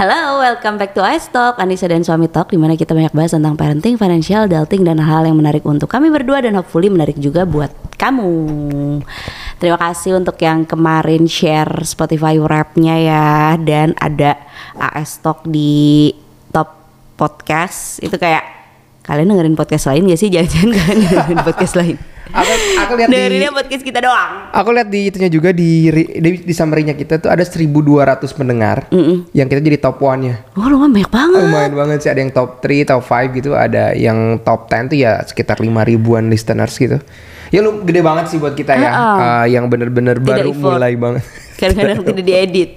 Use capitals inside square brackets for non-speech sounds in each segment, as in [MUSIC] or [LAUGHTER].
Halo, welcome back to Ice Talk, Anissa dan Suami Talk di mana kita banyak bahas tentang parenting, financial, adulting dan hal yang menarik untuk kami berdua dan hopefully menarik juga buat kamu. Terima kasih untuk yang kemarin share Spotify rapnya ya. Dan ada AS Talk di top podcast. Itu kayak kalian dengerin podcast lain gak sih? [LAUGHS] Jangan-jangan kalian dengerin podcast lain. Aku aku lihat di podcast kita doang. aku lihat di itunya juga di di, di summary-nya kita tuh ada 1200 pendengar yang kita jadi top 1-nya. Oh, lumayan banyak banget. Lumayan banget sih ada yang top 3, top 5 gitu, ada yang top 10 tuh ya sekitar 5 ribuan listeners gitu. Ya lu gede banget sih buat kita ya. Ah, Uh, yang bener-bener baru effort. mulai banget. Kadang-kadang tidak diedit.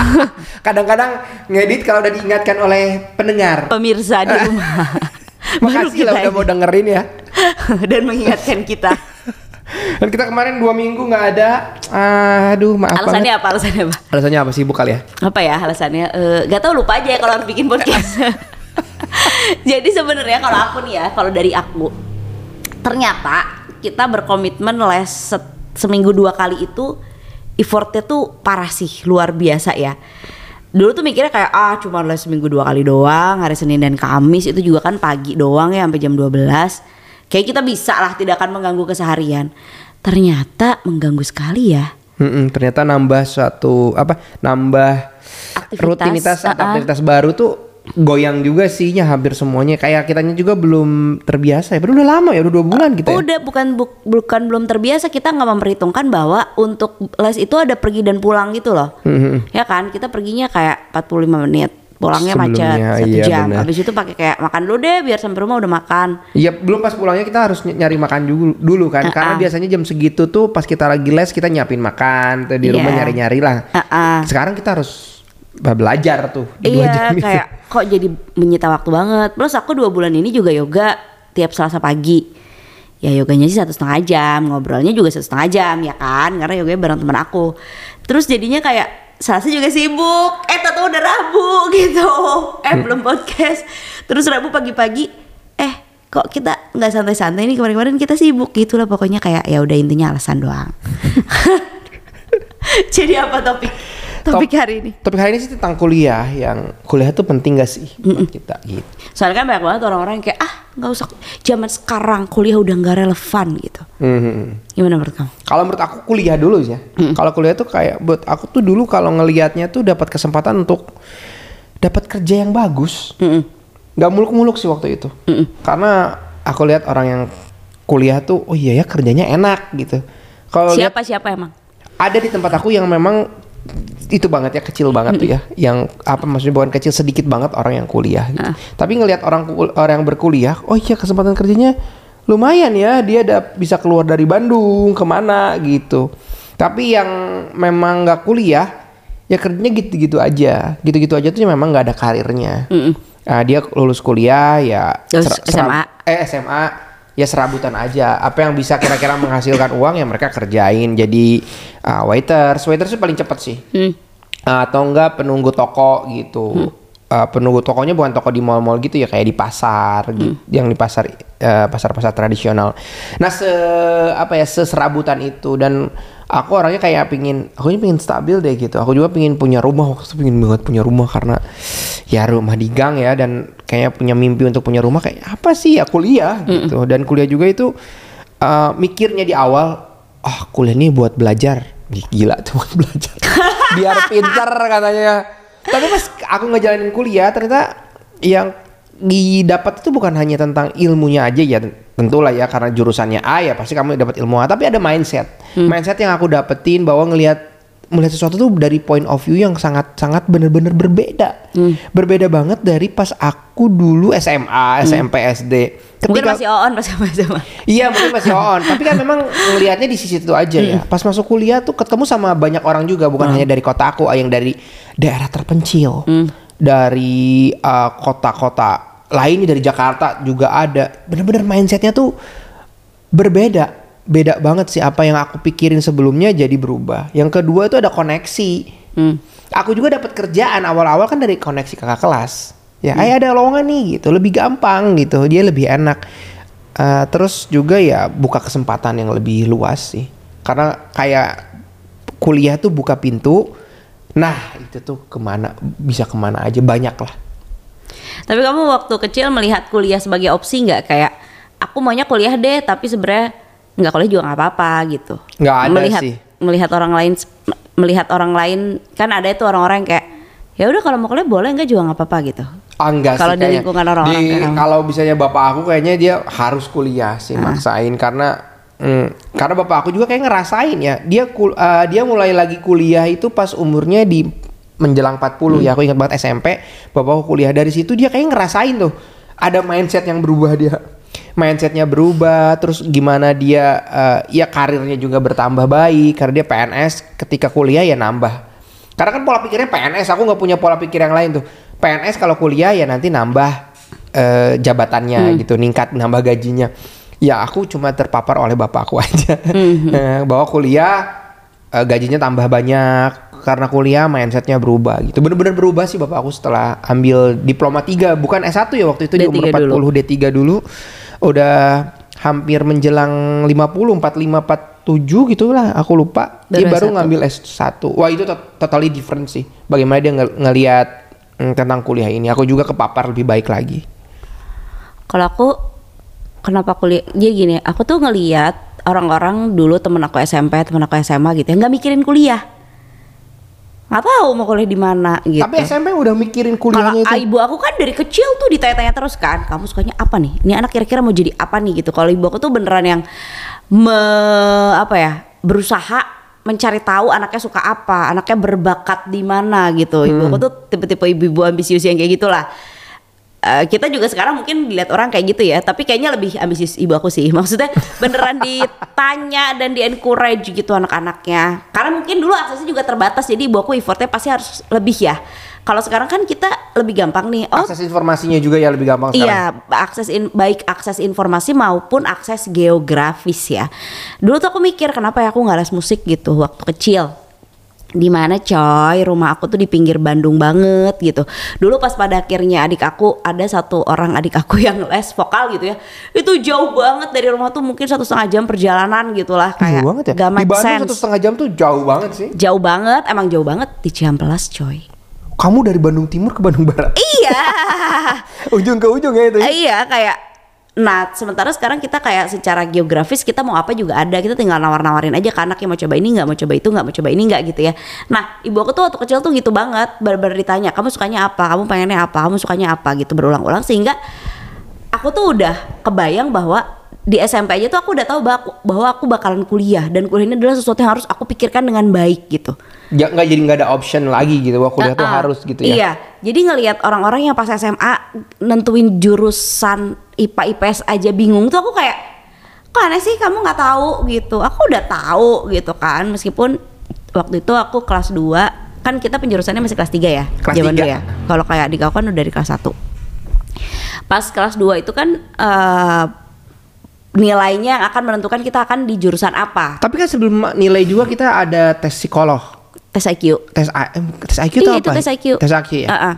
[LAUGHS] Kadang-kadang ngedit kalau udah diingatkan oleh pendengar. Pemirsa di rumah. [LAUGHS] [LAUGHS] Makasih lah udah mau dengerin ya. [LAUGHS] dan mengingatkan kita. [LAUGHS] Dan kita kemarin dua minggu nggak ada. Aduh maaf Alasannya banget. apa? Alasannya apa? Alasannya apa sibuk kali ya? Apa ya alasannya? Eh, gak tau lupa aja ya kalau harus bikin podcast. Jadi sebenarnya kalau aku nih ya, kalau dari aku, ternyata kita berkomitmen les se- seminggu dua kali itu effortnya tuh parah sih, luar biasa ya. Dulu tuh mikirnya kayak ah cuma les seminggu dua kali doang, hari Senin dan Kamis itu juga kan pagi doang ya sampai jam 12. Kayak kita bisa lah tidak akan mengganggu keseharian. Ternyata mengganggu sekali ya. Mm-mm, ternyata nambah suatu apa? Nambah Aktivitas, rutinitas uh-uh. aktivitas baru tuh goyang juga sih ya hampir semuanya. Kayak kitanya juga belum terbiasa ya. Baru udah lama ya, udah dua bulan kita. ya. Udah bukan bu- bukan belum terbiasa kita nggak memperhitungkan bahwa untuk les itu ada pergi dan pulang gitu loh. Mhm. Ya kan kita perginya kayak 45 menit, pulangnya Sebelumnya, macet satu iya, jam. benar. Habis itu pakai kayak makan dulu deh biar sampai rumah udah makan. Iya, belum pas pulangnya kita harus ny- nyari makan dulu, dulu kan. Karena Uh-uh. biasanya jam segitu tuh pas kita lagi les kita nyiapin makan, tuh di rumah Iya. nyari-nyari lah. Uh-uh. Sekarang kita harus belajar tuh dua Iya jam itu. kayak kok jadi menyita waktu banget. Plus aku dua bulan ini juga yoga tiap Selasa pagi. Ya yoganya sih satu setengah jam, ngobrolnya juga satu setengah jam ya kan, karena yoganya bareng teman aku. Terus jadinya kayak Selasa juga sibuk, eh tahu udah Rabu [LAUGHS] gitu, eh belum podcast. Terus Rabu pagi-pagi, eh kok kita nggak santai-santai nih kemarin-kemarin kita sibuk gitu lah pokoknya kayak ya udah intinya alasan doang. [LAUGHS] Jadi apa topik topik Top- hari ini? Topik hari ini sih tentang kuliah yang kuliah tuh penting gak sih buat kita gitu. Soalnya kan banyak banget orang-orang yang kayak ah nggak usah zaman sekarang kuliah udah nggak relevan gitu. Mhm. Gimana menurut kamu? Kalau menurut aku kuliah dulu sih ya. Kalau kuliah tuh kayak buat aku tuh dulu kalau ngelihatnya tuh dapat kesempatan untuk dapat kerja yang bagus. Mm-mm. Gak muluk-muluk sih waktu itu. Karena aku lihat orang yang kuliah tuh oh iya ya kerjanya enak gitu. Kalau lihat Siapa siapa emang? ada di tempat aku yang memang itu banget ya kecil banget tuh ya. Yang apa maksudnya bukan kecil sedikit banget orang yang kuliah gitu. tapi ngelihat orang orang yang berkuliah oh iya kesempatan kerjanya lumayan ya. Dia ada bisa keluar dari Bandung ke mana gitu. Tapi yang memang nggak kuliah ya kerjanya gitu-gitu aja. Gitu-gitu aja tuh memang nggak ada karirnya. Ah, dia lulus kuliah ya Lulus SMA. eh SMA ya serabutan aja. Apa yang bisa kira-kira menghasilkan uang ya mereka kerjain. Jadi uh, waiters. Waiters itu paling cepet sih. Hmm. Uh, atau enggak penunggu toko gitu. Uh, penunggu tokonya bukan toko di mall-mall gitu ya kayak di pasar gitu yang di pasar uh, pasar-pasar tradisional. Nah se apa ya seserabutan itu dan aku orangnya kayak pingin aku ini pingin stabil deh gitu. Aku juga pingin punya rumah waktu itu pingin banget punya rumah karena ya rumah di gang ya dan kayak punya mimpi untuk punya rumah kayak apa sih? Ya kuliah gitu. Dan kuliah juga itu uh, mikirnya di awal ah kuliah ini buat belajar. Gila tuh buat belajar. [LAUGHS] Biar pinter katanya. Tapi pas aku ngejalanin kuliah ternyata yang didapat itu bukan hanya tentang ilmunya aja ya tentulah ya karena jurusannya A ya pasti kamu dapat ilmu A tapi ada mindset. Mindset yang aku dapetin bahwa ngelihat melihat sesuatu tuh dari point of view yang sangat sangat bener-bener berbeda. Berbeda banget dari pas aku dulu SMA SMP SD Mungkin masih on pas sama sama. Iya mungkin masih on [LAUGHS] Tapi kan memang ngelihatnya di sisi itu aja ya. Pas masuk kuliah tuh ketemu sama banyak orang juga Bukan hanya dari kota aku Yang dari daerah terpencil Dari uh, kota-kota lainnya dari Jakarta juga ada. Bener-bener mindsetnya tuh berbeda. Beda banget sih apa yang aku pikirin sebelumnya jadi berubah. Yang kedua itu ada koneksi. Aku juga dapat kerjaan awal-awal kan dari koneksi kakak kelas. Ya "Ay, ada lowongan nih gitu. Lebih gampang gitu. Dia lebih enak. Eh, terus juga ya buka kesempatan yang lebih luas sih. Karena kayak kuliah tuh buka pintu Nah itu tuh ke mana bisa ke mana aja banyak lah. Tapi kamu waktu kecil melihat kuliah sebagai opsi nggak kayak aku maunya kuliah deh tapi sebenarnya nggak kuliah juga nggak apa-apa gitu. Nggak ada melihat, sih. Melihat orang lain melihat orang lain kan ada itu orang-orang yang kayak ya udah kalau mau kuliah boleh nggak juga nggak apa-apa gitu. Ah, enggak Kalau sih di lingkungan orang-orang. Kalau misalnya bapak aku kayaknya dia harus kuliah sih Ah. maksain karena hmm, karena bapak aku juga kayak ngerasain ya. Dia kul- eh, dia mulai lagi kuliah itu pas umurnya di menjelang 40 Hmm. ya. Aku ingat banget SMP, bapak aku kuliah dari situ dia kayak ngerasain tuh ada mindset yang berubah dia. Mindsetnya berubah, terus gimana dia eh, ya karirnya juga bertambah baik karena dia PNS ketika kuliah ya nambah. Karena kan pola pikirnya PNS, aku nggak punya pola pikir yang lain tuh. PNS kalau kuliah ya nanti nambah eh, jabatannya gitu, ningkat nambah gajinya. Ya aku cuma terpapar oleh bapak aku [LAUGHS] aja Eh, bahwa kuliah eh, gajinya tambah banyak. Karena kuliah mindsetnya berubah gitu. Bener-bener berubah sih bapak aku setelah ambil diploma 3 bukan S1 ya waktu itu di umur D3 dulu. 40 D3 dulu. Udah hampir menjelang 50 45 47 gitu lah aku lupa. Dia Baru baru S1. ngambil S1 wah itu to- totally different sih. Bagaimana dia ngel- ngelihat mm, tentang kuliah ini. Aku juga kepapar lebih baik lagi. Kalau aku kenapa kuliah? Jadi gini, aku tuh ngeliat orang-orang dulu temen aku SMP, temen aku SMA gitu, ya nggak mikirin kuliah. Nggak tahu mau kuliah di mana gitu. tapi SMP udah mikirin kuliahnya itu ibu aku kan dari kecil tuh ditanya-tanya terus kan, kamu sukanya apa nih? Ini anak kira-kira mau jadi apa nih gitu. Kalau ibu aku tuh beneran yang me, apa ya berusaha mencari tahu anaknya suka apa, anaknya berbakat di mana gitu. Ibu aku tuh tipe-tipe ibu-ibu ambisius yang kayak gitulah. Eh, kita juga sekarang mungkin dilihat orang kayak gitu ya, tapi kayaknya lebih ambisius ibu aku sih. [LAUGHS] Maksudnya beneran ditanya dan di encourage gitu anak-anaknya. Karena mungkin dulu aksesnya juga terbatas, jadi ibu aku effortnya pasti harus lebih ya. Kalau sekarang kan kita lebih gampang nih. Oh akses informasinya juga ya lebih gampang sekarang Iya, akses in, baik akses informasi maupun akses geografis ya. Dulu tuh aku mikir kenapa ya aku nggak les musik gitu waktu kecil. Di mana coy, rumah aku tuh di pinggir Bandung banget gitu. Dulu pas pada akhirnya adik aku ada satu orang adik aku [LAUGHS] yang les vokal gitu ya. Itu jauh banget dari rumah tuh mungkin satu setengah jam perjalanan gitulah kayak jauh banget ya gak di Bandung sense. satu setengah jam tuh jauh banget sih Jauh banget, emang jauh banget di Ciamplas coy. kamu dari Bandung Timur ke Bandung Barat Iya. [LAUGHS] ujung ke ujung ya itu ya? Iya kayak Nah sementara sekarang kita kayak secara geografis kita mau apa juga ada. Kita tinggal nawar-nawarin aja ke anak yang mau coba ini nggak mau coba itu nggak mau coba ini nggak gitu ya. Nah ibu aku tuh waktu kecil tuh gitu banget Baru-baru ditanya kamu sukanya apa, kamu pengennya apa, kamu sukanya apa? gitu berulang-ulang Sehingga aku tuh udah kebayang bahwa di SMP aja tuh aku udah tahu bahwa aku, bakalan kuliah dan kuliah ini adalah sesuatu yang harus aku pikirkan dengan baik gitu. Ya nggak jadi nggak ada option lagi gitu. Wah kuliah tuh Uh-uh. harus gitu ya. Iya, jadi ngelihat orang-orang yang pas SMA nentuin jurusan IPA IPS aja bingung tuh aku kayak kok aneh sih kamu nggak tahu gitu. Aku udah tahu gitu kan meskipun waktu itu aku kelas 2 kan kita penjurusannya masih kelas 3 ya. Kelas zaman tiga. dulu ya. Kalau kayak di kau kan udah dari kelas 1. Pas kelas 2 itu kan eh, nilainya yang akan menentukan kita akan di jurusan apa. Tapi kan sebelum nilai juga kita ada tes psikolog, Tes IQ. tes A- tes IQ itu Iya, apa? itu tes IQ. Tes IQ ya. Uh-uh.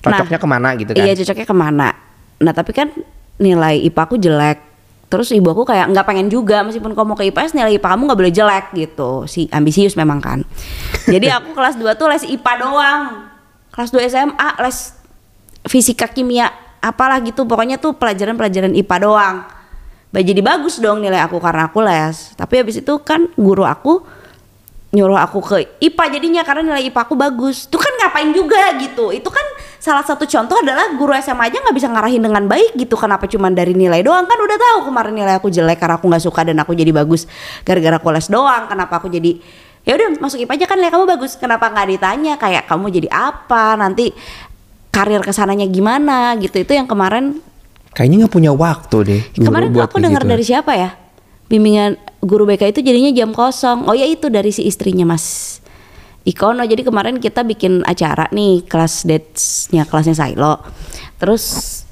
Cocoknya ke mana gitu kan? Iya cocoknya ke mana. Nah tapi kan nilai IPA aku jelek. Terus ibu aku kayak nggak pengen juga meskipun kamu ke IPS nilai IPA kamu nggak boleh jelek gitu. Si ambisius memang kan. Jadi [LAUGHS] aku kelas 2 tuh les IPA doang. Kelas 2 SMA les fisika kimia apalah gitu. Pokoknya tuh pelajaran-pelajaran IPA doang. Bah, jadi bagus dong nilai aku karena aku les. Tapi habis itu kan guru aku nyuruh aku ke IPA jadinya karena nilai IPA aku bagus. Itu kan ngapain juga gitu. Itu kan salah satu contoh adalah guru SMA aja nggak bisa ngarahin dengan baik gitu. Kenapa cuman dari nilai doang kan udah tahu kemarin nilai aku jelek karena aku nggak suka dan aku jadi bagus gara-gara aku les doang. Kenapa aku jadi ya udah masuk IPA aja kan nilai kamu bagus. Kenapa nggak ditanya kayak kamu jadi apa nanti karir ke sananya gimana gitu. Itu yang kemarin Kayaknya nggak punya waktu deh. Kemarin buat aku dengar begitu. dari siapa ya? Bimbingan guru BK itu jadinya jam kosong. Oh ya itu dari si istrinya Mas Ikono. Jadi kemarin kita bikin acara nih kelas dates-nya kelasnya Sailo. Terus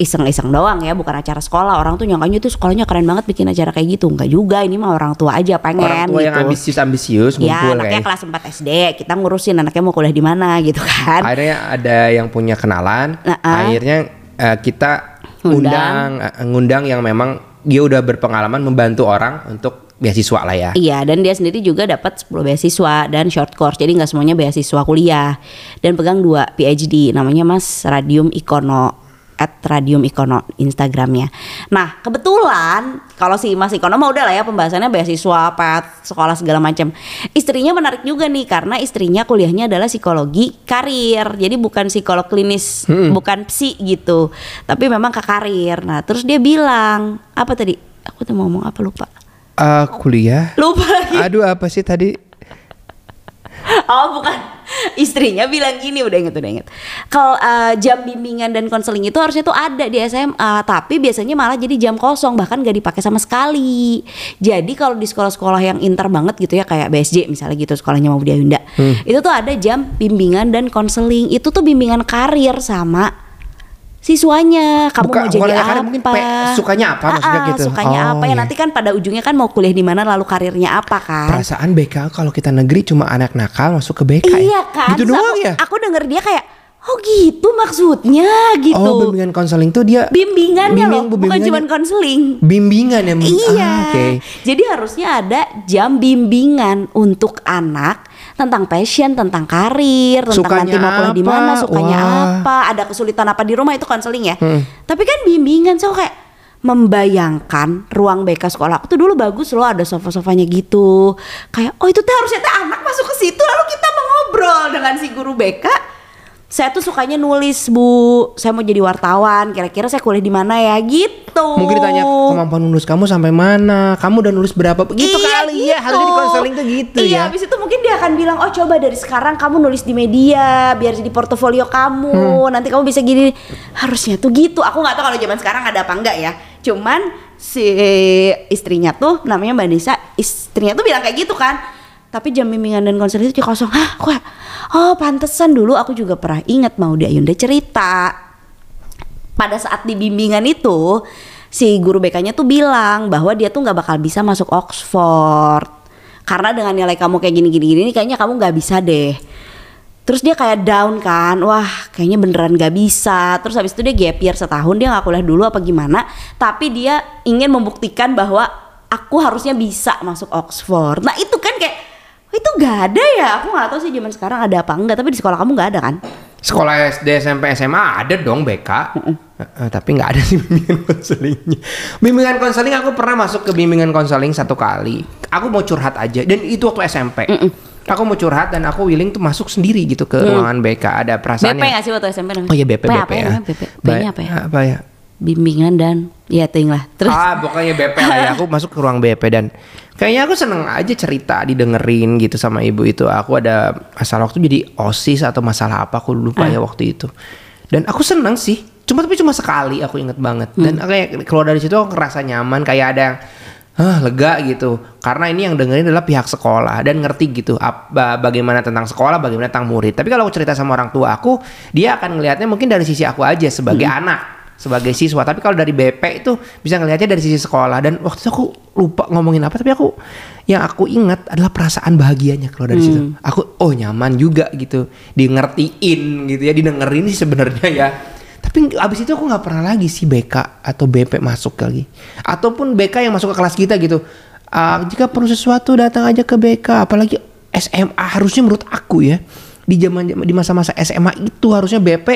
iseng-iseng doang ya, bukan acara sekolah. Orang tuh nyangkanya tuh sekolahnya keren banget bikin acara kayak gitu. Enggak juga, ini mah orang tua aja pengen Orang tua gitu. yang ambisius-ambisius Ya, anaknya kayak. kelas 4 SD, kita ngurusin anaknya mau kuliah di mana gitu kan. Akhirnya ada yang punya kenalan. Nah-ah. Akhirnya eh, kita Undang. undang, eh, ngundang yang memang dia udah berpengalaman membantu orang untuk beasiswa lah ya. Iya, dan dia sendiri juga dapat 10 beasiswa dan short course. Jadi nggak semuanya beasiswa kuliah. Dan pegang dua PhD, namanya Mas Radium Ikono at Radium Ikono Instagramnya. Nah kebetulan kalau si Mas Ikono mah udah lah ya pembahasannya beasiswa, pet, sekolah segala macam. Istrinya menarik juga nih karena istrinya kuliahnya adalah psikologi karir, jadi bukan psikolog klinis, bukan psi gitu, tapi memang ke karir. Nah terus dia bilang apa tadi? Aku tuh mau ngomong apa lupa. Eh, kuliah. Lupa lagi. Aduh apa sih tadi? Oh bukan. Istrinya bilang gini udah inget udah inget. Kalau uh, jam bimbingan dan konseling itu harusnya tuh ada di SMA Tapi biasanya malah jadi jam kosong Bahkan gak dipakai sama sekali. Jadi kalau di sekolah-sekolah yang inter banget gitu ya Kayak BSJ misalnya gitu sekolahnya mau Yunda hmm. Itu tuh ada jam bimbingan dan konseling. Itu tuh bimbingan karir sama siswanya kamu Buka- mau jadi bukan apa mungkin pe- sukanya apa maksudnya Ah, ah, gitu. sukanya Oh, apa ya iya. nanti kan pada ujungnya kan mau kuliah di mana lalu karirnya apa kan Perasaan BK kalau kita negeri cuma anak nakal masuk ke BK ya? Iya kan? Gitu Terus doang aku, ya? Aku denger dia kayak, oh gitu maksudnya gitu. Oh bimbingan konseling tuh dia Bimbingannya loh, bimbing- bukan cuma konseling. bimbingan ya. Iya. Ah, Oke. Jadi harusnya ada jam bimbingan untuk anak tentang passion, tentang karir, tentang Sukanya nanti mau kuliah di mana, sukanya Wah. Hmm. apa, ada kesulitan apa di rumah itu konseling ya. Tapi kan bimbingan so kayak membayangkan ruang BK sekolah aku tuh dulu bagus loh ada sofa-sofanya gitu. Kayak oh itu tuh harusnya teh anak masuk ke situ lalu kita mau ngobrol dengan si guru BK saya tuh sukanya nulis bu saya mau jadi wartawan kira-kira saya kuliah di mana ya gitu Mungkin ditanya kemampuan nulis kamu sampai mana, kamu udah nulis berapa, gitu Iya, kali ya. Harusnya di konseling tuh gitu iya, ya. habis itu mungkin dia akan bilang, oh coba dari sekarang kamu nulis di media, biar jadi portofolio kamu, Hmm. nanti kamu bisa gini. Harusnya tuh gitu. Aku nggak tahu kalau zaman sekarang ada apa enggak ya. Cuman si istrinya tuh namanya Mbak Nisa, istrinya tuh bilang kayak gitu kan. Tapi jam bimbingan dan konseling itu kosong. Hah, kok? Oh, pantesan dulu aku juga pernah ingat mau dia Ayunda cerita. Pada saat di bimbingan itu si guru BK-nya tuh bilang bahwa dia tuh nggak bakal bisa masuk Oxford. Karena dengan nilai kamu kayak gini gini gini kayaknya kamu nggak bisa deh. Terus dia kayak down kan wah kayaknya beneran nggak bisa. Terus habis itu dia gap year setahun dia nggak kuliah dulu apa gimana. Tapi dia ingin membuktikan bahwa aku harusnya bisa masuk Oxford. Nah itu kan kayak "Oh, itu nggak ada ya aku nggak tahu sih zaman sekarang ada apa enggak tapi di sekolah kamu nggak ada kan Sekolah SD, SMP, SMA ada dong BK. Eh, eh, tapi nggak ada sih [LAUGHS] bimbingan konselingnya. Bimbingan konseling aku pernah masuk ke bimbingan konseling satu kali. Aku mau curhat aja dan itu waktu SMP. Aku mau curhat dan aku willing tuh masuk sendiri gitu ke ruangan BK. Ada perasaan BP yang- nggak sih waktu SMP namanya? Oh iya BP BP apa ya. BP Ba- B-nya apa ya? Apa ya? bimbingan dan ya ting lah terus Ah pokoknya BP lah ya. Aku masuk ke ruang BP dan kayaknya aku seneng aja cerita didengerin gitu sama ibu itu. Aku ada masalah waktu jadi osis atau masalah apa aku lupa Ah. ya waktu itu. Dan aku seneng sih. Cuma tapi cuma sekali aku inget banget. Hmm. Dan kayak keluar dari situ aku ngerasa nyaman kayak ada yang ah lega gitu karena ini yang dengerin adalah pihak sekolah dan ngerti gitu ap- ba- bagaimana tentang sekolah bagaimana tentang murid tapi kalau aku cerita sama orang tua aku dia akan ngelihatnya mungkin dari sisi aku aja sebagai Hmm. anak sebagai siswa. Tapi kalau dari BP itu bisa ngelihatnya dari sisi sekolah. Dan waktu itu aku lupa ngomongin apa tapi aku yang aku ingat adalah perasaan bahagianya keluar dari situ. Aku oh nyaman juga gitu. Di ngertiin gitu ya didengerin sih sebenarnya ya. Tapi abis itu aku nggak pernah lagi sih BK atau BP masuk lagi. Ataupun BK yang masuk ke kelas kita gitu. Ah, jika perlu sesuatu datang aja ke BK apalagi SMA harusnya menurut aku ya. Di zaman di masa-masa SMA itu harusnya BP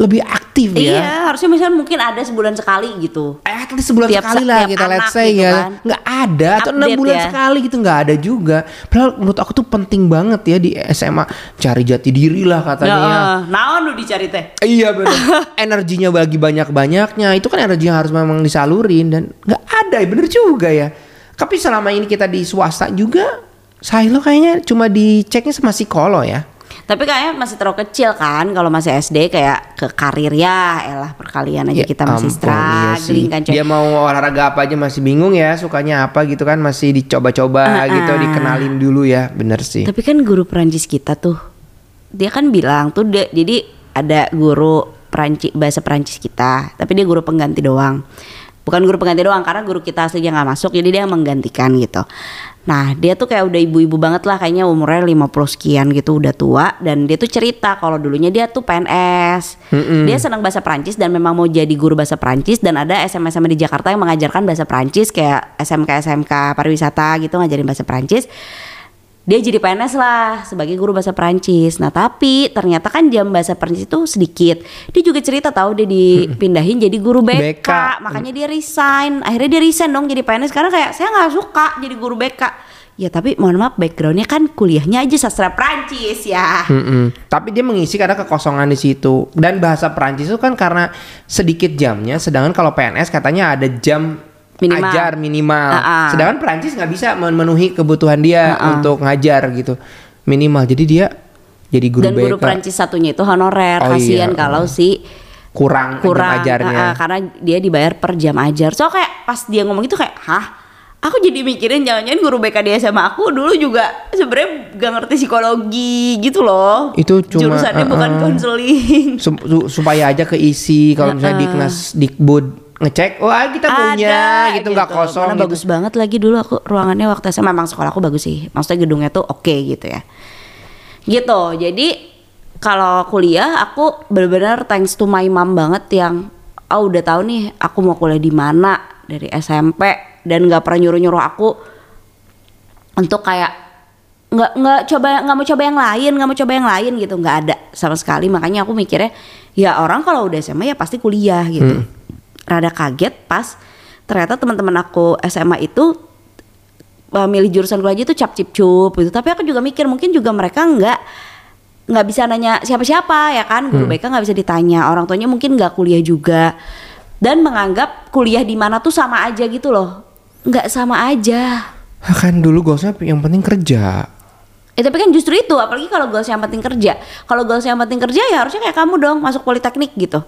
lebih aktif ya iya harusnya misalnya mungkin ada sebulan sekali gitu Eh, at least sebulan Tiap sekali lah kita let's anak say gitu ya kan. nggak ada atau enam bulan ya. sekali gitu nggak ada juga padahal menurut aku tuh penting banget ya di SMA cari jati diri lah katanya ya. naon lu dicari teh Iya benar. [LAUGHS] Energinya bagi banyak-banyaknya itu kan energi yang harus memang disalurin dan nggak ada, ya bener juga ya. Tapi selama ini kita di swasta juga, Silo kayaknya cuma diceknya sama psikolog ya. Tapi kayaknya masih terlalu kecil kan kalau masih SD kayak ke karir ya elah perkalian aja Ya kita masih ampun, iya struggling sih. kan Dia mau olahraga apa aja masih bingung ya, sukanya apa gitu kan masih dicoba-coba Uh-uh. gitu, dikenalin dulu ya, bener sih. Tapi kan guru Perancis kita tuh dia kan bilang tuh dia- jadi ada guru Perancis bahasa Perancis kita, tapi dia guru pengganti doang. Bukan guru pengganti doang karena guru kita aslinya nggak masuk jadi dia yang menggantikan gitu. Nah dia tuh kayak udah ibu-ibu banget lah kayaknya umurnya 50 sekian gitu udah tua dan dia tuh cerita kalau dulunya dia tuh PNS dia senang bahasa Prancis dan memang mau jadi guru bahasa Prancis dan ada SMA-SMA di Jakarta yang mengajarkan bahasa Prancis kayak SMK SMK pariwisata gitu ngajarin bahasa Prancis dia jadi PNS lah sebagai guru bahasa Perancis. Nah tapi ternyata kan jam bahasa Perancis itu sedikit. Dia juga cerita tahu dia dipindahin jadi guru BK. BK. Makanya dia resign. Akhirnya dia resign dong jadi PNS karena kayak saya nggak suka jadi guru BK. Ya tapi mohon maaf backgroundnya kan kuliahnya aja sastra Perancis ya. Mm-mm. Tapi dia mengisi karena kekosongan di situ. Dan bahasa Perancis itu kan karena sedikit jamnya, sedangkan kalau PNS katanya ada jam Minimal. ajar minimal. Ah-ah. Sedangkan Perancis nggak bisa memenuhi kebutuhan dia Ah-ah. untuk ngajar gitu minimal. Jadi dia jadi guru Dan guru BK Perancis satunya itu honorer. Oh, Kasihan iya. kalau si kurang, kurang jam ajarnya. ah, ah, karena dia dibayar per jam ajar. So kayak pas dia ngomong itu kayak hah Aku jadi mikirin jangan-jangan guru BK dia sama aku dulu juga sebenarnya gak ngerti psikologi gitu loh. Itu cuma, jurusannya ah, bukan ah. konseling. Sup- su- supaya aja keisi kalau misalnya di Knas Dikbud ngecek, wah kita punya gitu nggak kosong. Karena gitu. bagus banget lagi dulu aku ruangannya waktu SMA memang sekolah aku bagus sih. Maksudnya gedungnya tuh oke gitu ya. Gitu. Jadi kalau kuliah aku benar-benar thanks to my mom banget yang oh udah tahu nih aku mau kuliah di mana dari SMP dan nggak pernah nyuruh-nyuruh aku untuk kayak nggak nggak coba nggak mau coba yang lain nggak mau coba yang lain gitu nggak ada sama sekali makanya aku mikirnya ya orang kalau udah SMA ya pasti kuliah gitu rada kaget pas ternyata teman-teman aku SMA itu uh, milih jurusan kuliah aja tuh cap cip cup gitu. Tapi aku juga mikir mungkin juga mereka nggak nggak bisa nanya siapa-siapa ya kan? Guru BK nggak bisa ditanya. Orang tuanya mungkin nggak kuliah juga. Dan menganggap kuliah di mana tuh sama aja gitu loh. Nggak sama aja. Ah, kan dulu goalsnya yang penting kerja. Eh tapi kan justru itu, apalagi kalau goals yang penting kerja. Kalau goals yang penting kerja ya harusnya kayak kamu dong masuk politeknik gitu.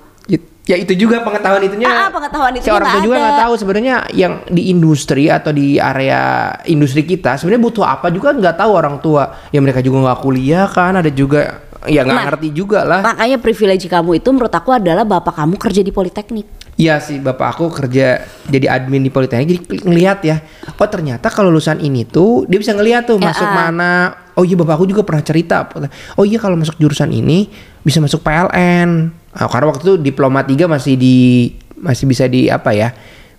Ya itu juga pengetahuan itunya. Ah, ah, pengetahuan Si itunya orang tua juga nggak tahu sebenarnya yang di industri atau di area industri kita sebenarnya butuh apa juga nggak tahu orang tua. Ya mereka juga nggak kuliah kan, ada juga ya nggak Nah, ngerti juga lah. Makanya privilege kamu itu menurut aku adalah bapak kamu kerja di politeknik. Iya sih bapak aku kerja jadi admin di Politeknik jadi ngelihat ya. Oh ternyata kalau lulusan ini tuh dia bisa ngelihat tuh Ya, masuk ah. mana. Oh iya bapak aku juga pernah cerita. Oh iya kalau masuk jurusan ini bisa masuk PLN. Nah, karena waktu itu diploma 3 masih di masih bisa di apa ya?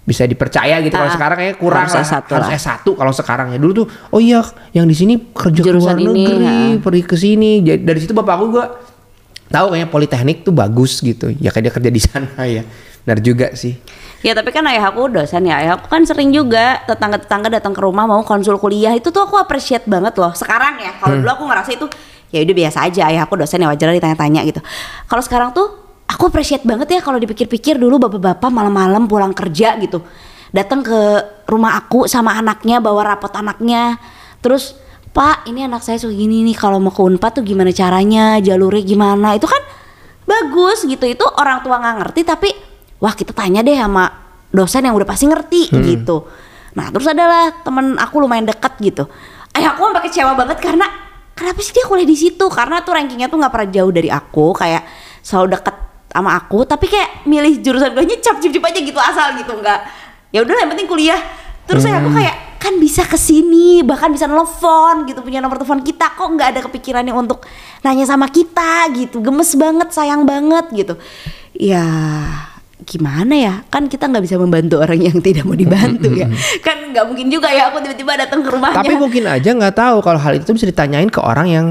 Bisa dipercaya gitu. Kalau Ah, sekarang kayak kurang harus lah. S1 harus lah. S1 kalau sekarang ya. Dulu tuh oh iya yang di sini kerja ke Jurusan luar ini, negeri, ah. pergi ke sini. Jadi dari situ bapak aku gua tahu kayaknya Politeknik tuh bagus gitu. Ya kayak dia kerja di sana ya. Benar juga sih. Ya tapi kan ayah aku dosen ya, ayah aku kan sering juga tetangga-tetangga datang ke rumah mau konsul kuliah itu tuh aku appreciate banget loh. Sekarang ya, kalau dulu aku ngerasa itu ya udah biasa aja ayah aku dosen ya wajar ditanya-tanya gitu. Kalau sekarang tuh aku appreciate banget ya kalau dipikir-pikir dulu bapak-bapak malam-malam pulang kerja gitu. Datang ke rumah aku sama anaknya bawa rapot anaknya. Terus Pak, ini anak saya suka gini nih kalau mau ke Unpad tuh gimana caranya, jalurnya gimana. Itu kan bagus gitu. Itu orang tua nggak ngerti tapi wah kita tanya deh sama dosen yang udah pasti ngerti gitu. Nah terus adalah temen aku lumayan dekat gitu. Ayah aku sampai kecewa banget karena kenapa sih dia kuliah di situ? Karena tuh rankingnya tuh nggak pernah jauh dari aku, kayak selalu deket sama aku. Tapi kayak milih jurusan kuliahnya cap cip cip aja gitu asal gitu nggak. Ya udah yang penting kuliah. Terus saya aku kayak kan bisa ke sini bahkan bisa nelfon gitu punya nomor telepon kita kok nggak ada kepikirannya untuk nanya sama kita gitu gemes banget sayang banget gitu ya gimana ya kan kita nggak bisa membantu orang yang tidak mau dibantu ya [LAUGHS] kan nggak mungkin juga ya aku tiba-tiba datang ke rumahnya Tapi mungkin aja nggak tahu kalau hal itu bisa ditanyain ke orang yang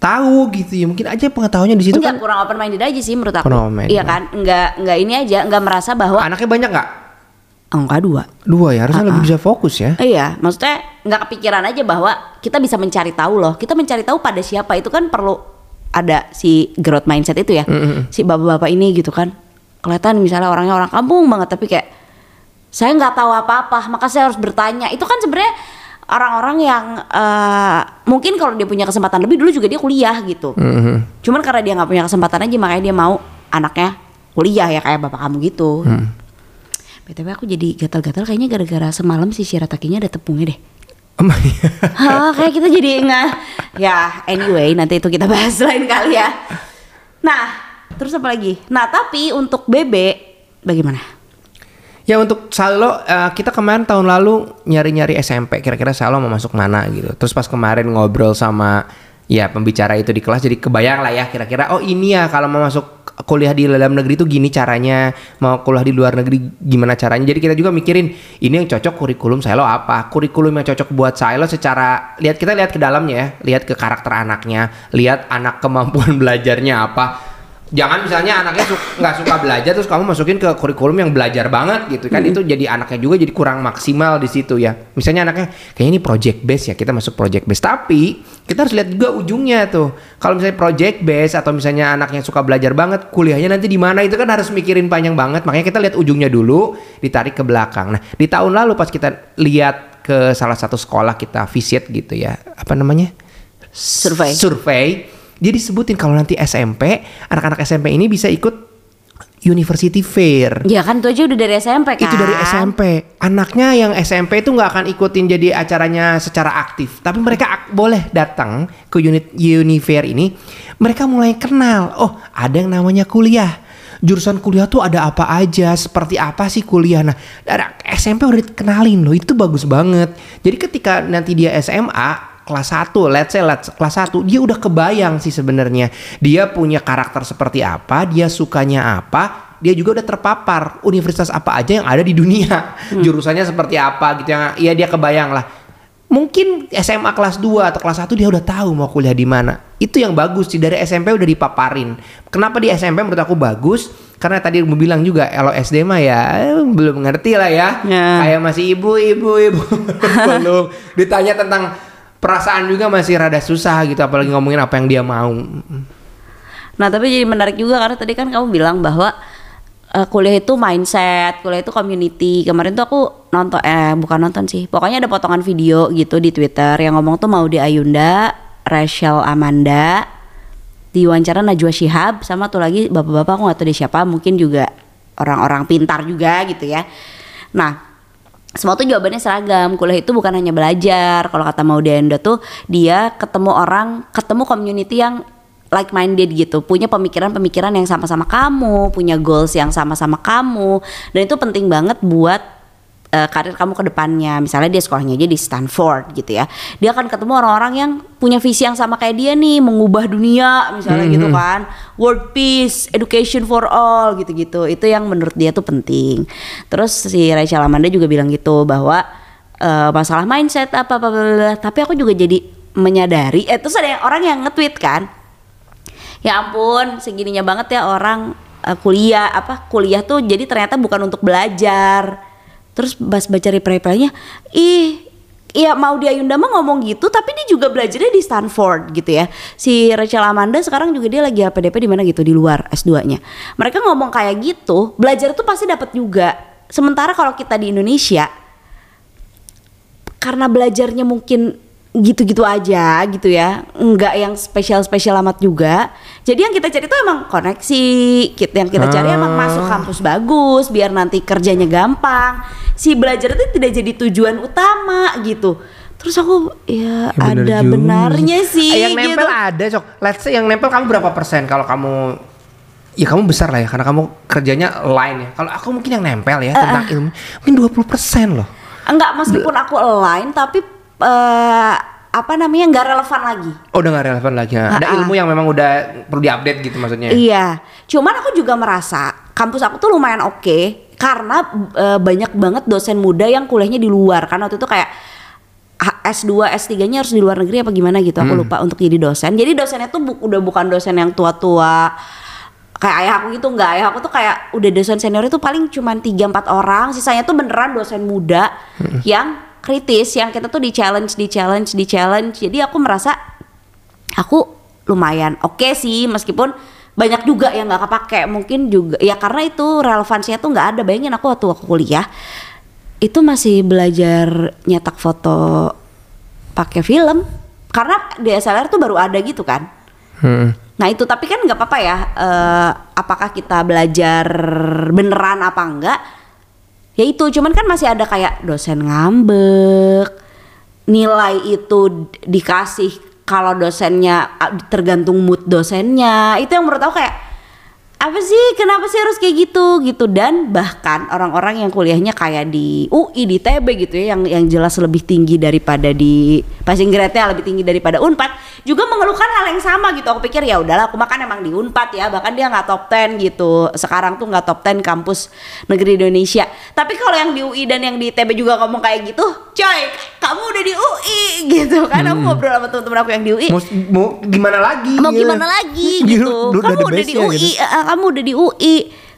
tahu gitu ya. Mungkin aja pengetahuannya di situ Enggak kan. kurang open minded aja sih menurut aku Kurang open-minded. iya kan nggak nggak ini aja nggak merasa bahwa Anaknya banyak nggak? enggak dua Dua ya, harusnya lebih bisa fokus ya. Iya, maksudnya nggak kepikiran aja bahwa kita bisa mencari tahu loh. Kita mencari tahu pada siapa itu kan perlu ada si growth mindset itu ya. Si bapak-bapak ini gitu kan. Kelihatan misalnya orangnya orang kampung banget tapi kayak saya nggak tahu apa-apa, maka saya harus bertanya. Itu kan sebenarnya orang-orang yang eh, mungkin kalau dia punya kesempatan lebih dulu juga dia kuliah gitu. Mhm. Cuman karena dia nggak punya kesempatan aja makanya dia mau anaknya kuliah ya kayak bapak kamu gitu. BTW aku jadi gatal-gatal kayaknya gara-gara semalam si Shiratakinya ada tepungnya deh. [LAUGHS] Hah, kayak kita jadi nggak ya anyway nanti itu kita bahas [LAUGHS] lain kali ya. Nah, terus apa lagi? Nah, tapi untuk bebek bagaimana? Ya untuk Salo uh, kita kemarin tahun lalu nyari-nyari SMP kira-kira Salo mau masuk mana gitu. Terus pas kemarin ngobrol sama ya pembicara itu di kelas jadi kebayang lah ya kira-kira oh ini ya kalau mau masuk kuliah di dalam negeri itu gini caranya. Mau kuliah di luar negeri gimana caranya? Jadi kita juga mikirin ini yang cocok kurikulum Silo apa? Kurikulum yang cocok buat Silo secara lihat kita lihat ke dalamnya ya. Lihat ke karakter anaknya. Lihat anak kemampuan [LAUGHS] belajarnya apa jangan misalnya anaknya su nggak suka belajar terus kamu masukin ke kurikulum yang belajar banget gitu kan. Mm -hmm. itu jadi anaknya juga jadi kurang maksimal di situ ya. Misalnya anaknya kayaknya ini project base ya kita masuk project base. Tapi kita harus lihat juga ujungnya tuh. Kalau misalnya project base atau misalnya anaknya suka belajar banget kuliahnya nanti di mana itu kan harus mikirin panjang banget. Makanya kita lihat ujungnya dulu ditarik ke belakang. Nah di tahun lalu pas kita lihat ke salah satu sekolah kita visit gitu ya apa namanya? Survei. Survei dia disebutin kalau nanti SMP, anak-anak SMP ini bisa ikut University Fair. Ya kan itu aja udah dari SMP kan. Itu dari SMP. Anaknya yang SMP itu nggak akan ikutin jadi acaranya secara aktif, tapi mereka ak boleh datang ke unit Unifair ini. Mereka mulai kenal. Oh, ada yang namanya kuliah. Jurusan kuliah tuh ada apa aja, seperti apa sih kuliah. Nah, dari SMP udah dikenalin loh, itu bagus banget. Jadi ketika nanti dia SMA, kelas 1, let's say let's, kelas 1, dia udah kebayang sih sebenarnya. Dia punya karakter seperti apa, dia sukanya apa, dia juga udah terpapar universitas apa aja yang ada di dunia. Hmm. Jurusannya seperti apa gitu ya. Ya dia kebayang lah. Mungkin SMA kelas 2 atau kelas 1 dia udah tahu mau kuliah di mana. Itu yang bagus sih dari SMP udah dipaparin. Kenapa di SMP menurut aku bagus? Karena tadi mau bilang juga kalau SD mah ya belum ngerti lah ya. ya. Kayak masih ibu-ibu ibu [LAUGHS] belum ditanya tentang perasaan juga masih rada susah gitu apalagi ngomongin apa yang dia mau. Nah, tapi jadi menarik juga karena tadi kan kamu bilang bahwa uh, kuliah itu mindset, kuliah itu community. Kemarin tuh aku nonton eh bukan nonton sih. Pokoknya ada potongan video gitu di Twitter yang ngomong tuh mau di Ayunda, Rachel Amanda, di wawancara Najwa Shihab sama tuh lagi bapak-bapak aku gak tahu di siapa, mungkin juga orang-orang pintar juga gitu ya. Nah, semua tuh jawabannya seragam. Kuliah itu bukan hanya belajar. Kalau kata Maudenda tuh dia ketemu orang, ketemu community yang like minded gitu, punya pemikiran-pemikiran yang sama-sama kamu, punya goals yang sama-sama kamu. Dan itu penting banget buat uh, karir kamu ke depannya. Misalnya dia sekolahnya aja di Stanford gitu ya. Dia akan ketemu orang-orang yang punya visi yang sama kayak dia nih, mengubah dunia misalnya mm -hmm. gitu kan. World peace, education for all gitu-gitu. Itu yang menurut dia tuh penting. Terus si Rachel Amanda juga bilang gitu bahwa uh, masalah mindset apa apa, tapi aku juga jadi menyadari eh terus ada yang orang yang nge-tweet kan. Ya ampun, segininya banget ya orang uh, kuliah apa kuliah tuh jadi ternyata bukan untuk belajar terus pas baca reply-replynya ih Iya mau dia Ayunda mah ngomong gitu tapi dia juga belajarnya di Stanford gitu ya. Si Rachel Amanda sekarang juga dia lagi PDP di mana gitu di luar S2-nya mereka ngomong kayak gitu belajar tuh pasti dapat juga. Sementara kalau kita di Indonesia karena belajarnya mungkin gitu-gitu aja gitu ya. Nggak yang spesial-spesial amat juga. Jadi yang kita cari itu emang koneksi. Kita yang kita cari emang masuk ah. kampus bagus biar nanti kerjanya gampang. Si belajar itu tidak jadi tujuan utama gitu. Terus aku ya, ya ada juga. benarnya sih yang nempel gitu. ada cok let's say yang nempel kamu berapa persen? Kalau kamu ya kamu besar lah ya karena kamu kerjanya lain ya. Kalau aku mungkin yang nempel ya uh, tentang ilmu mungkin 20 persen loh. Enggak meskipun aku lain tapi uh, apa namanya nggak relevan lagi. Oh udah nggak relevan lagi. Nah, ada ilmu yang memang udah perlu diupdate gitu maksudnya. Iya. Cuman aku juga merasa kampus aku tuh lumayan oke okay, karena uh, banyak banget dosen muda yang kuliahnya di luar. Karena waktu itu kayak S2, S3-nya harus di luar negeri apa gimana gitu. Aku hmm. lupa untuk jadi dosen. Jadi dosennya tuh bu udah bukan dosen yang tua-tua kayak ayah aku gitu nggak ayah aku tuh kayak udah dosen senior itu paling cuma tiga empat orang sisanya tuh beneran dosen muda hmm. yang kritis yang kita tuh di challenge di challenge di challenge. Jadi aku merasa aku lumayan oke okay sih meskipun banyak juga yang nggak kepake. Mungkin juga ya karena itu relevansinya tuh nggak ada. Bayangin aku waktu aku kuliah itu masih belajar nyetak foto pakai film. Karena DSLR tuh baru ada gitu kan? Hmm. nah itu tapi kan nggak apa-apa ya uh, apakah kita belajar beneran apa enggak ya itu cuman kan masih ada kayak dosen ngambek nilai itu dikasih kalau dosennya tergantung mood dosennya. Itu yang menurut aku kayak apa sih? Kenapa sih harus kayak gitu? Gitu. Dan bahkan orang-orang yang kuliahnya kayak di UI di TB gitu ya yang yang jelas lebih tinggi daripada di passing grade-nya lebih tinggi daripada Unpad juga mengeluhkan hal yang sama gitu. Aku pikir ya udahlah aku makan emang di Unpad ya bahkan dia nggak top 10 gitu. Sekarang tuh nggak top 10 kampus negeri Indonesia. Tapi kalau yang di UI dan yang di TB juga ngomong kayak gitu coy kamu udah di UI [LAUGHS] gitu kan. Aku ngobrol sama temen-temen aku yang di UI Mau, mau gimana lagi? mau Iya. gimana lagi gitu. lu kamu udah di UI gitu. eh, kamu udah di UI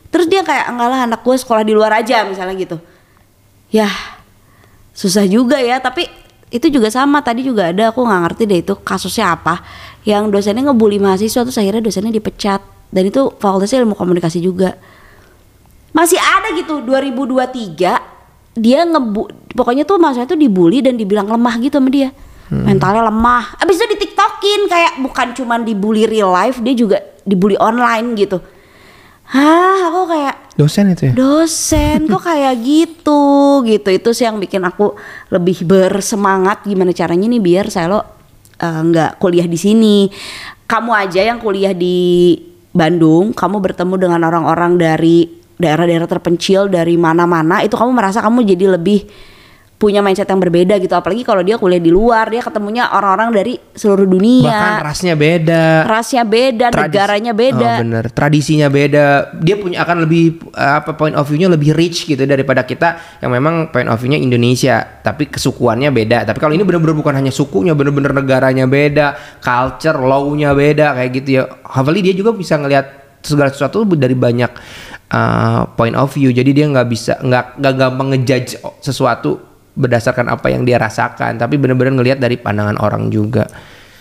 terus dia kayak enggak lah anak gue sekolah di luar aja misalnya gitu. Ya susah juga ya tapi itu juga sama. Tadi juga ada aku nggak ngerti deh itu kasusnya apa. Yang dosennya ngebully mahasiswa terus akhirnya dosennya dipecat. Dan itu fakultasnya ilmu komunikasi juga. Masih ada gitu 2023 dia ngebu pokoknya tuh mahasiswa itu dibully dan dibilang lemah gitu sama dia. Mentalnya lemah. Abis itu di tiktokin kayak bukan cuman dibully real life dia juga dibully online gitu hah aku kayak Dosen itu ya? dosen kok kayak gitu gitu itu sih yang bikin aku lebih bersemangat gimana caranya nih biar saya lo eh, nggak kuliah di sini kamu aja yang kuliah di Bandung kamu bertemu dengan orang-orang dari daerah-daerah terpencil dari mana-mana itu kamu merasa kamu jadi lebih punya mindset yang berbeda gitu apalagi kalau dia kuliah di luar dia ketemunya orang-orang dari seluruh Bahkan dunia rasnya beda. rasnya beda Tradisi- negaranya beda Oh, bener. Tradisinya beda. Dia punya akan lebih eh, apa point of view-nya lebih rich gitu daripada kita yang memang point of view-nya Indonesia, tapi kesukuannya beda. Tapi kalau ini bener-bener bukan hanya sukunya, bener-bener negaranya beda, culture, law-nya beda kayak gitu ya. Hopefully dia juga bisa ngelihat segala sesuatu dari banyak eh, point of view. Jadi dia nggak bisa nggak nggak gampang ngejudge sesuatu berdasarkan apa yang dia rasakan, tapi bener-bener ngelihat dari pandangan orang juga.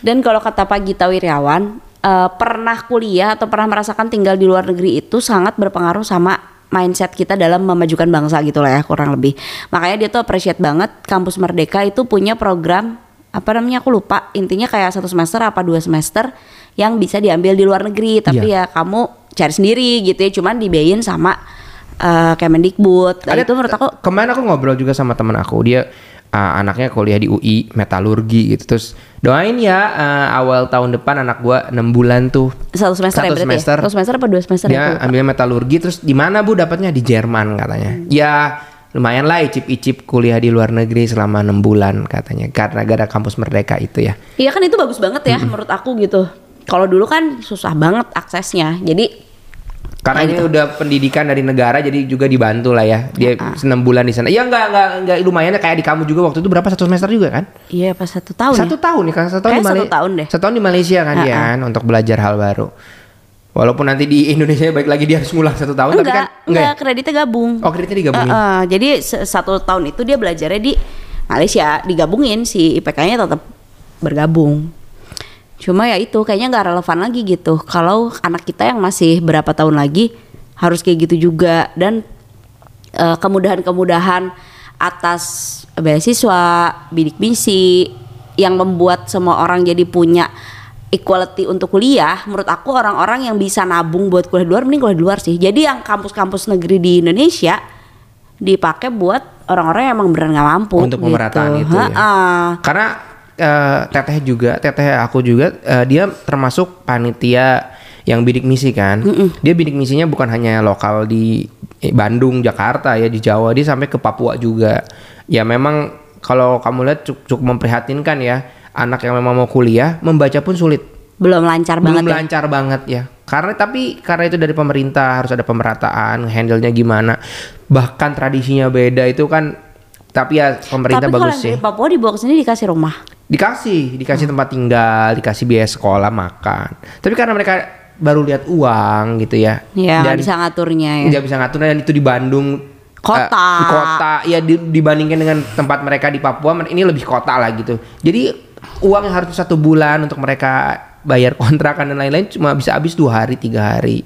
Dan kalau kata Pak Gita Wiryawan, eh, pernah kuliah atau pernah merasakan tinggal di luar negeri itu sangat berpengaruh sama mindset kita dalam memajukan bangsa gitu lah ya kurang lebih. Makanya dia tuh appreciate banget kampus Merdeka itu punya program apa namanya aku lupa intinya kayak satu semester apa dua semester yang bisa diambil di luar negeri tapi ya kamu cari sendiri gitu ya cuman dibayain sama eh, Kemendikbud Ada- itu menurut aku kemarin aku ngobrol juga sama teman aku dia uh, anaknya kuliah di UI metalurgi gitu terus doain ya uh, awal tahun depan anak gua 6 bulan tuh satu semester ya Satu berarti semester. ya? Satu semester apa dua semester ya? Ambil metalurgi terus di mana bu dapatnya di Jerman katanya ya lumayan lah icip-icip kuliah di luar negeri selama enam bulan katanya karena gara kampus merdeka itu ya Iya kan itu bagus banget ya menurut aku gitu. Kalau dulu kan susah banget aksesnya. Jadi karena Kayak ini udah pendidikan dari negara jadi juga dibantu lah ya. Dia enam bulan di sana. Ya nggak nggak nggak lumayan kayak di kamu juga waktu itu berapa? Satu semester juga kan? Iya pas satu tahun satu ya. tahun nih kan satu tahun Kayak di satu Malaysia tahun deh. satu tahun di Malaysia kan dia kan untuk belajar hal baru. Walaupun nanti di Indonesia baik lagi dia harus ngulang satu tahun tapi Enggak, kan enggak, ya? kreditnya gabung. oh kreditnya digabungin. Eh, eh, jadi satu tahun itu dia belajarnya di Malaysia, digabungin si IPK-nya tetap bergabung. Cuma ya itu kayaknya nggak relevan lagi gitu. Kalau anak kita yang masih berapa tahun lagi harus kayak gitu juga dan eh, kemudahan-kemudahan atas beasiswa, bidik misi yang membuat semua orang jadi punya equality untuk kuliah. Menurut aku orang-orang yang bisa nabung buat kuliah di luar mending kuliah di luar sih. Jadi yang kampus-kampus negeri di Indonesia dipakai buat orang-orang yang emang beneran nggak mampu Untuk pemerataan itu ya. Karena eh, teteh juga teteh aku juga eh, dia termasuk panitia yang bidik misi kan. Dia bidik misinya bukan hanya lokal di eh, Bandung Jakarta ya di Jawa dia sampai ke Papua juga. Ya memang kalau kamu lihat cukup, cukup memprihatinkan ya anak yang memang mau kuliah membaca pun sulit. Belum lancar belum banget ya. lancar banget ya. Karena tapi karena itu dari pemerintah harus ada pemerataan handle-nya gimana. Bahkan tradisinya beda itu kan tapi ya pemerintah Tapi kalau bagus sih dari Papua dibawa ke sini dikasih rumah. dikasih dikasih tempat tinggal dikasih biaya sekolah makan tapi karena mereka baru lihat uang gitu ya Ya, nggak bisa ngaturnya ya. nggak bisa ngatur dan itu di Bandung Kota. di kota ya di- dibandingkan dengan tempat mereka di Papua ini lebih kota lah gitu jadi uang yang harus satu bulan untuk mereka bayar kontrakan dan lain-lain cuma bisa habis dua hari tiga hari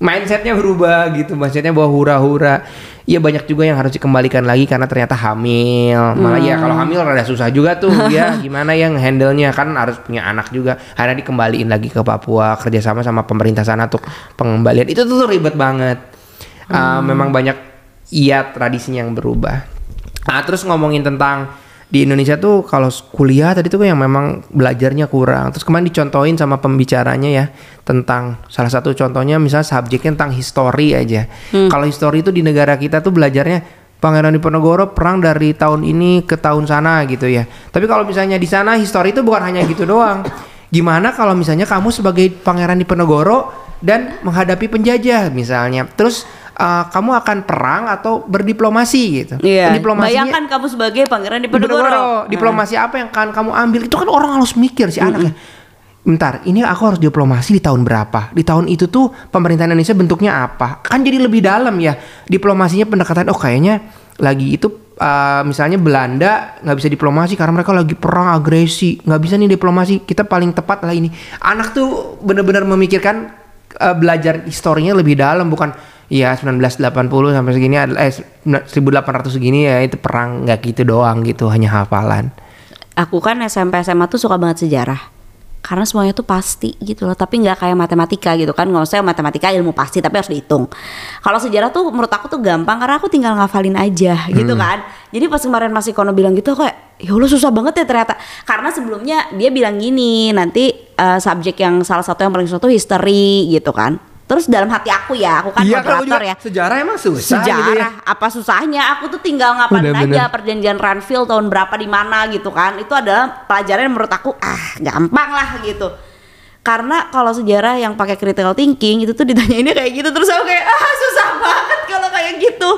mindsetnya berubah gitu mindsetnya bahwa hura-hura. Ya banyak juga yang harus dikembalikan lagi karena ternyata hamil. Malah ya kalau hamil rada susah juga tuh. [LAUGHS] Ya gimana yang handle-nya? Kan harus punya anak juga. Akhirnya dikembaliin lagi ke Papua kerjasama sama pemerintah sana untuk pengembalian. Itu tuh ribet banget. Uh, memang banyak iya tradisinya yang berubah. Nah terus ngomongin tentang di Indonesia tuh kalau kuliah tadi tuh yang memang belajarnya kurang. Terus kemarin dicontohin sama pembicaranya ya tentang salah satu contohnya misalnya subjeknya tentang histori aja. Kalau histori itu di negara kita tuh belajarnya Pangeran Diponegoro perang dari tahun ini ke tahun sana gitu ya. Tapi kalau misalnya di sana histori itu bukan hanya gitu doang. Gimana kalau misalnya kamu sebagai Pangeran Diponegoro dan menghadapi penjajah misalnya. Terus uh, kamu akan perang atau berdiplomasi gitu. Iya. Diplomasinya Bayangkan kamu sebagai pangeran di Diponegoro. Diponegoro. Diplomasi apa yang akan kamu ambil? Itu kan orang harus mikir si anaknya. Bentar, ini aku harus diplomasi di tahun berapa? Di tahun itu tuh pemerintahan Indonesia bentuknya apa? Kan jadi lebih dalam ya. Diplomasinya pendekatan oh kayaknya lagi itu uh, misalnya Belanda nggak bisa diplomasi karena mereka lagi perang agresi. nggak bisa nih diplomasi. Kita paling tepat lah ini. Anak tuh bener-bener memikirkan uh, belajar historinya lebih dalam bukan ya 1980 sampai segini adalah eh 1800 segini ya itu perang nggak gitu doang gitu hanya hafalan. Aku kan SMP SMA tuh suka banget sejarah. Karena semuanya tuh pasti gitu loh, tapi nggak kayak matematika gitu kan. Nggak usah matematika ilmu pasti, tapi harus dihitung. Kalau sejarah tuh menurut aku tuh gampang karena aku tinggal ngafalin aja gitu kan. Jadi pas kemarin Mas Ikono bilang gitu kayak ya Allah susah banget ya ternyata. Karena sebelumnya dia bilang gini, nanti eh, subjek yang salah satu yang paling susah tuh history gitu kan. Terus dalam hati aku ya, aku kan Iya moderator ya. sejarah emang susah sejarah gitu ya. apa susahnya? Aku tuh tinggal ngapain aja perjanjian Ranfield tahun berapa di mana gitu kan. Itu adalah pelajaran yang menurut aku ah gampang lah gitu. Karena kalau sejarah yang pakai critical thinking itu tuh ditanyainnya kayak gitu. Terus aku kayak ah susah banget kalau kayak gitu.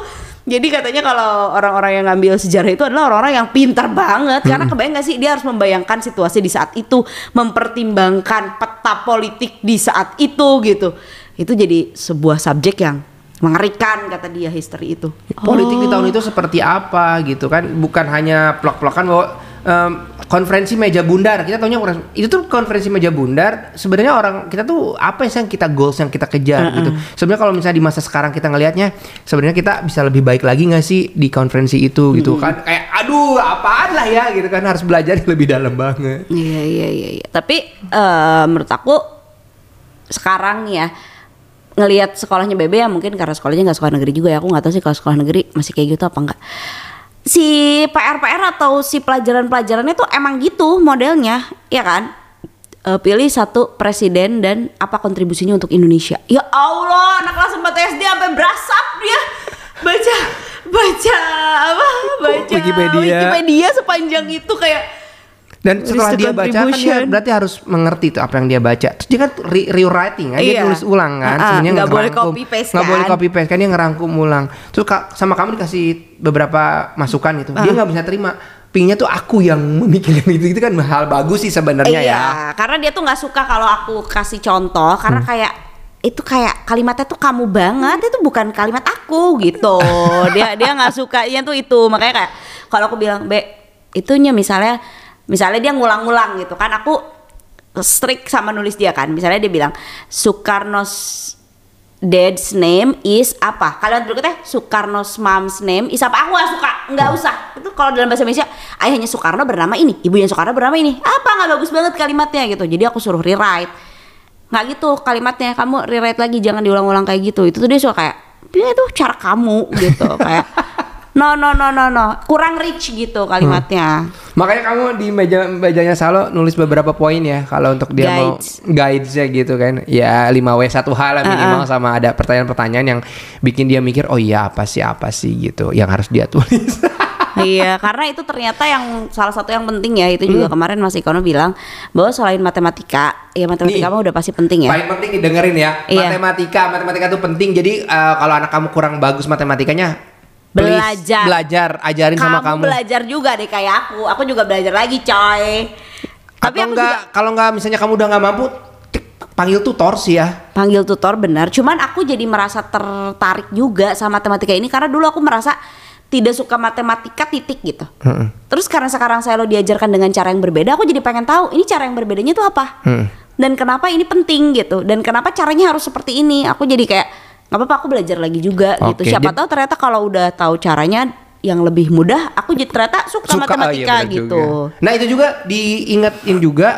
Jadi katanya kalau orang-orang yang ngambil sejarah itu adalah orang-orang yang pintar banget. Karena kebayang gak sih dia harus membayangkan situasi di saat itu. Mempertimbangkan peta politik di saat itu gitu itu jadi sebuah subjek yang mengerikan kata dia history itu. Politik di Oh. tahun itu seperti apa gitu kan? Bukan hanya plok-plokan bahwa em, konferensi meja bundar. Kita tahunya itu tuh konferensi meja bundar. Sebenarnya orang kita tuh apa sih yang kita goals yang kita kejar gitu? Sebenarnya kalau misalnya di masa sekarang kita ngelihatnya sebenarnya kita bisa lebih baik lagi nggak sih di konferensi itu gitu kan? Kayak aduh apaan lah ya? gitu kan? Harus belajar lebih dalam banget. Iya iya iya. iya. Tapi eh, menurut aku sekarang ya ngelihat sekolahnya Bebe ya mungkin karena sekolahnya nggak sekolah negeri juga ya. Aku nggak tahu sih kalau sekolah negeri masih kayak gitu apa enggak si PR PR atau si pelajaran pelajarannya tuh emang gitu modelnya ya kan? Eh, pilih satu presiden dan apa kontribusinya untuk Indonesia. Ya Allah anak kelas 4 SD sampai berasap dia. Baca baca apa? Baca Wikipedia. Wikipedia sepanjang itu kayak dan setelah dia baca kan dia berarti harus mengerti tuh apa yang dia baca. Terus dia kan re- rewriting kan, dia Iya. tulis ulang kan. Ah, ah, Sebenarnya nggak boleh copy paste Nggak kan. boleh copy paste kan dia ngerangkum ulang. Terus Kak, sama kamu dikasih beberapa masukan gitu. Ah. Dia nggak bisa terima. Pingnya tuh aku yang memikirkan itu itu kan hal bagus sih sebenarnya iya, ya. karena dia tuh nggak suka kalau aku kasih contoh karena Hmm. kayak itu kayak kalimatnya tuh kamu banget itu bukan kalimat aku gitu. [LAUGHS] dia dia nggak sukanya tuh itu makanya kayak kalau aku bilang be itunya misalnya misalnya dia ngulang-ngulang gitu kan aku strict sama nulis dia kan misalnya dia bilang Soekarno's dad's name is apa? Kalimat berikutnya Soekarno's mom's name is apa? Aku gak suka, nggak usah. Itu kalau dalam bahasa Indonesia ayahnya Soekarno bernama ini, ibunya Soekarno bernama ini. Apa nggak bagus banget kalimatnya gitu. Jadi aku suruh rewrite. Nggak gitu kalimatnya, kamu rewrite lagi jangan diulang-ulang kayak gitu. Itu tuh dia suka kayak, ya itu cara kamu gitu kayak. No no no no no, kurang rich gitu kalimatnya. Makanya kamu di meja mejanya Salo nulis beberapa poin ya kalau untuk dia Guides. mau guidesnya gitu kan. Ya 5W 1H lah minimal sama ada pertanyaan-pertanyaan yang bikin dia mikir oh iya apa sih apa sih gitu yang harus dia tulis. [LAUGHS] iya, karena itu ternyata yang salah satu yang penting ya itu juga Hmm. kemarin Mas Ikono bilang bahwa selain matematika, ya matematika Nih. mah udah pasti penting ya. Paling penting didengerin ya. Iya. Matematika, matematika itu penting. Jadi eh, kalau anak kamu kurang bagus matematikanya please, Belajar. belajar, ajarin sama kamu. belajar juga deh kayak aku. Aku juga belajar lagi, coy. Tapi Atau aku enggak juga kalau enggak misalnya kamu udah nggak mampu panggil tutor sih ya. panggil tutor benar. Cuman aku jadi merasa tertarik juga sama matematika ini karena dulu aku merasa tidak suka matematika titik gitu. Heeh. Terus karena sekarang saya lo diajarkan dengan cara yang berbeda, aku jadi pengen tahu ini cara yang berbedanya itu apa. Hmm. Dan kenapa ini penting gitu. Dan kenapa caranya harus seperti ini. Aku jadi kayak nggak apa-apa aku belajar lagi juga gitu. Oke, Siapa jadi- tahu ternyata kalau udah tahu caranya yang lebih mudah, aku jadi ternyata suka, Suka, oh iya matematika benar gitu. juga. Nah itu juga diingetin juga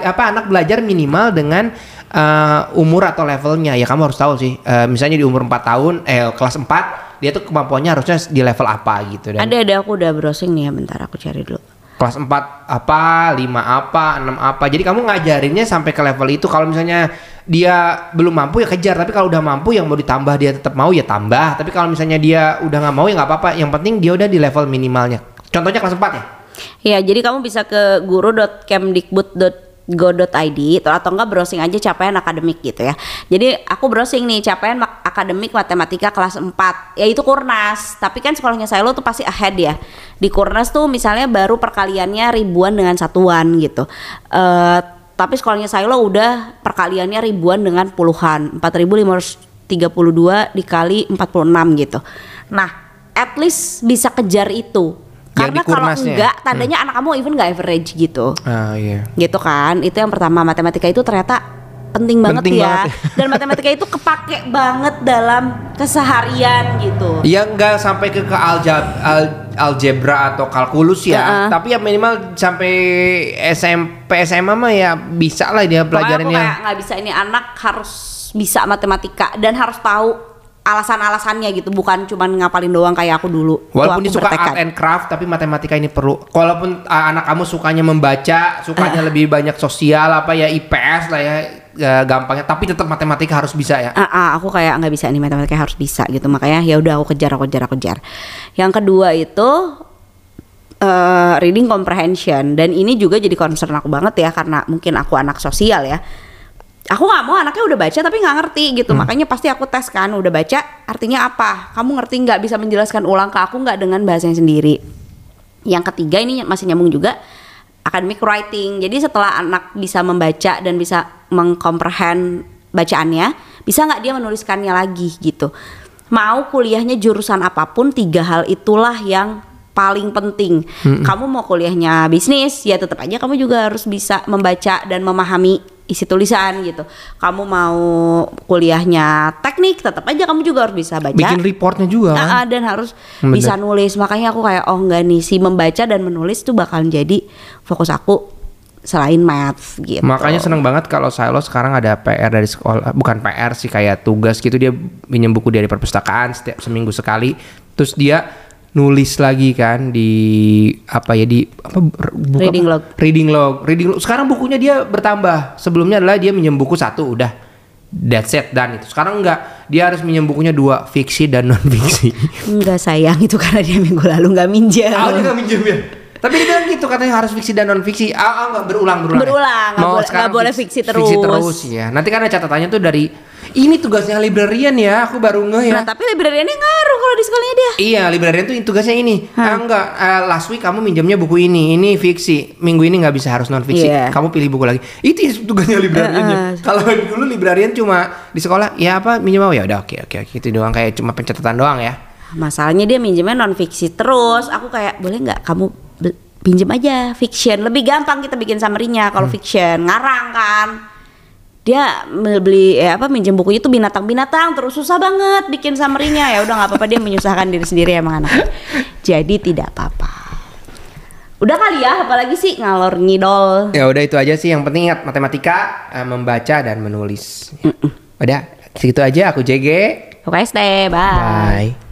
apa anak belajar minimal dengan eh, umur atau levelnya. Ya kamu harus tahu sih. Eh, misalnya di umur 4 tahun, eh kelas 4 dia tuh kemampuannya harusnya di level apa gitu dan Ada ada aku udah browsing nih ya bentar aku cari dulu. Kelas 4 apa, 5 apa, 6 apa. Jadi kamu ngajarinnya sampai ke level itu. Kalau misalnya dia belum mampu ya kejar, tapi kalau udah mampu yang mau ditambah dia tetap mau ya tambah. Tapi kalau misalnya dia udah nggak mau ya nggak apa-apa. Yang penting dia udah di level minimalnya. Contohnya kelas 4 ya. Ya, jadi kamu bisa ke guru.kemdikbud.go.id atau enggak browsing aja capaian akademik gitu ya. Jadi aku browsing nih capaian akademik matematika kelas 4 yaitu Kurnas. Tapi kan sekolahnya saya lo tuh pasti ahead ya. Di Kurnas tuh misalnya baru perkaliannya ribuan dengan satuan gitu. Eh tapi sekolahnya saya lo udah perkaliannya ribuan dengan puluhan. 4532 dikali 46 gitu. Nah, at least bisa kejar itu. Karena kalau enggak tandanya anak kamu even nggak average gitu Ah iya. gitu kan itu yang pertama matematika itu ternyata penting banget Penting ya banget. [LAUGHS] dan matematika itu kepake banget dalam keseharian gitu Ya nggak sampai ke, ke aljab, al- algebra atau kalkulus ya, Heeh. tapi ya minimal sampai SMP SMA mah ya bisa lah dia Pokoknya aku pelajarannya. kayak nggak bisa ini anak harus bisa matematika dan harus tahu alasan-alasannya gitu bukan cuman ngapalin doang kayak aku dulu Walaupun aku suka bertekad. art and craft, tapi matematika ini perlu. Walaupun uh, anak kamu sukanya membaca, sukanya lebih banyak sosial apa ya IPS lah ya, ya gampangnya. Tapi tetap matematika harus bisa ya. Ah, ah, aku kayak nggak bisa nih matematika harus bisa gitu makanya ya udah aku kejar aku kejar aku kejar yang kedua itu eh, reading comprehension dan ini juga jadi concern aku banget ya karena mungkin aku anak sosial ya aku nggak mau anaknya udah baca tapi nggak ngerti gitu makanya pasti aku tes kan udah baca artinya apa kamu ngerti nggak bisa menjelaskan ulang ke aku nggak dengan bahasanya sendiri yang ketiga ini masih nyambung juga academic writing. Jadi setelah anak bisa membaca dan bisa mengkomprehend bacaannya, bisa nggak dia menuliskannya lagi gitu. Mau kuliahnya jurusan apa pun, tiga hal itulah yang paling penting. Kamu mau kuliahnya bisnis, ya tetap aja kamu juga harus bisa membaca dan memahami isi tulisan gitu. Kamu mau kuliahnya teknik, tetap aja kamu juga harus bisa baca. Bikin reportnya juga kan. Ah, ah, dan harus Bener. bisa nulis makanya aku kayak oh enggak nih si membaca dan menulis tuh bakalan jadi fokus aku selain math gitu Makanya seneng banget kalau Silo sekarang ada PR dari sekolah, bukan PR sih kayak tugas gitu dia pinjam buku dari perpustakaan setiap seminggu sekali, terus dia nulis lagi kan di apa ya di apa buku Reading apa? log. reading log. Reading log. Sekarang bukunya dia bertambah. Sebelumnya adalah dia minjem buku satu udah. That's it dan itu sekarang enggak. Dia harus minjem bukunya dua fiksi dan non fiksi enggak sayang. Itu karena dia minggu lalu nggak minjem. Ah, dia nggak minjem ya? Tapi dia bilang gitu katanya harus fiksi dan non fiksi. Ah, ah berulang berulang. Berulang, boleh- sekarang nggak boleh fiksi- fiksi terus. Fiksi terus ya. Nanti kan ada catatannya tuh dari ini tugasnya librarian ya. Aku baru ngeh ya. nah tapi librariannya ngaruh kalau di sekolahnya dia Iya, librarian tuh tugasnya ini. Ah, enggak, eh, last week kamu minjamnya buku ini, ini fiksi. Minggu ini nggak bisa harus non fiksi. Iya. Kamu pilih buku lagi. Itu tugasnya librariannya. Kalau dulu librarian cuma di sekolah, ya apa minjem mau ya udah oke oke oke itu doang kayak cuma pencatatan doang ya. masalahnya dia minjemnya non fiksi terus aku kayak boleh nggak kamu pinjem aja fiction. Lebih gampang kita bikin summary-nya kalau fiction. Ngarang kan? Dia beli eh, apa minjem bukunya tuh binatang-binatang. Terus susah banget bikin summary-nya. Ya udah nggak apa-apa dia menyusahkan diri sendiri emang anak. Jadi tidak apa-apa. Udah kali ya apalagi sih ngalor ngidol. Ya udah itu aja sih. Yang penting ingat matematika, eh, membaca dan menulis. Udah segitu aja. Aku JG. oke stay bye. Bye.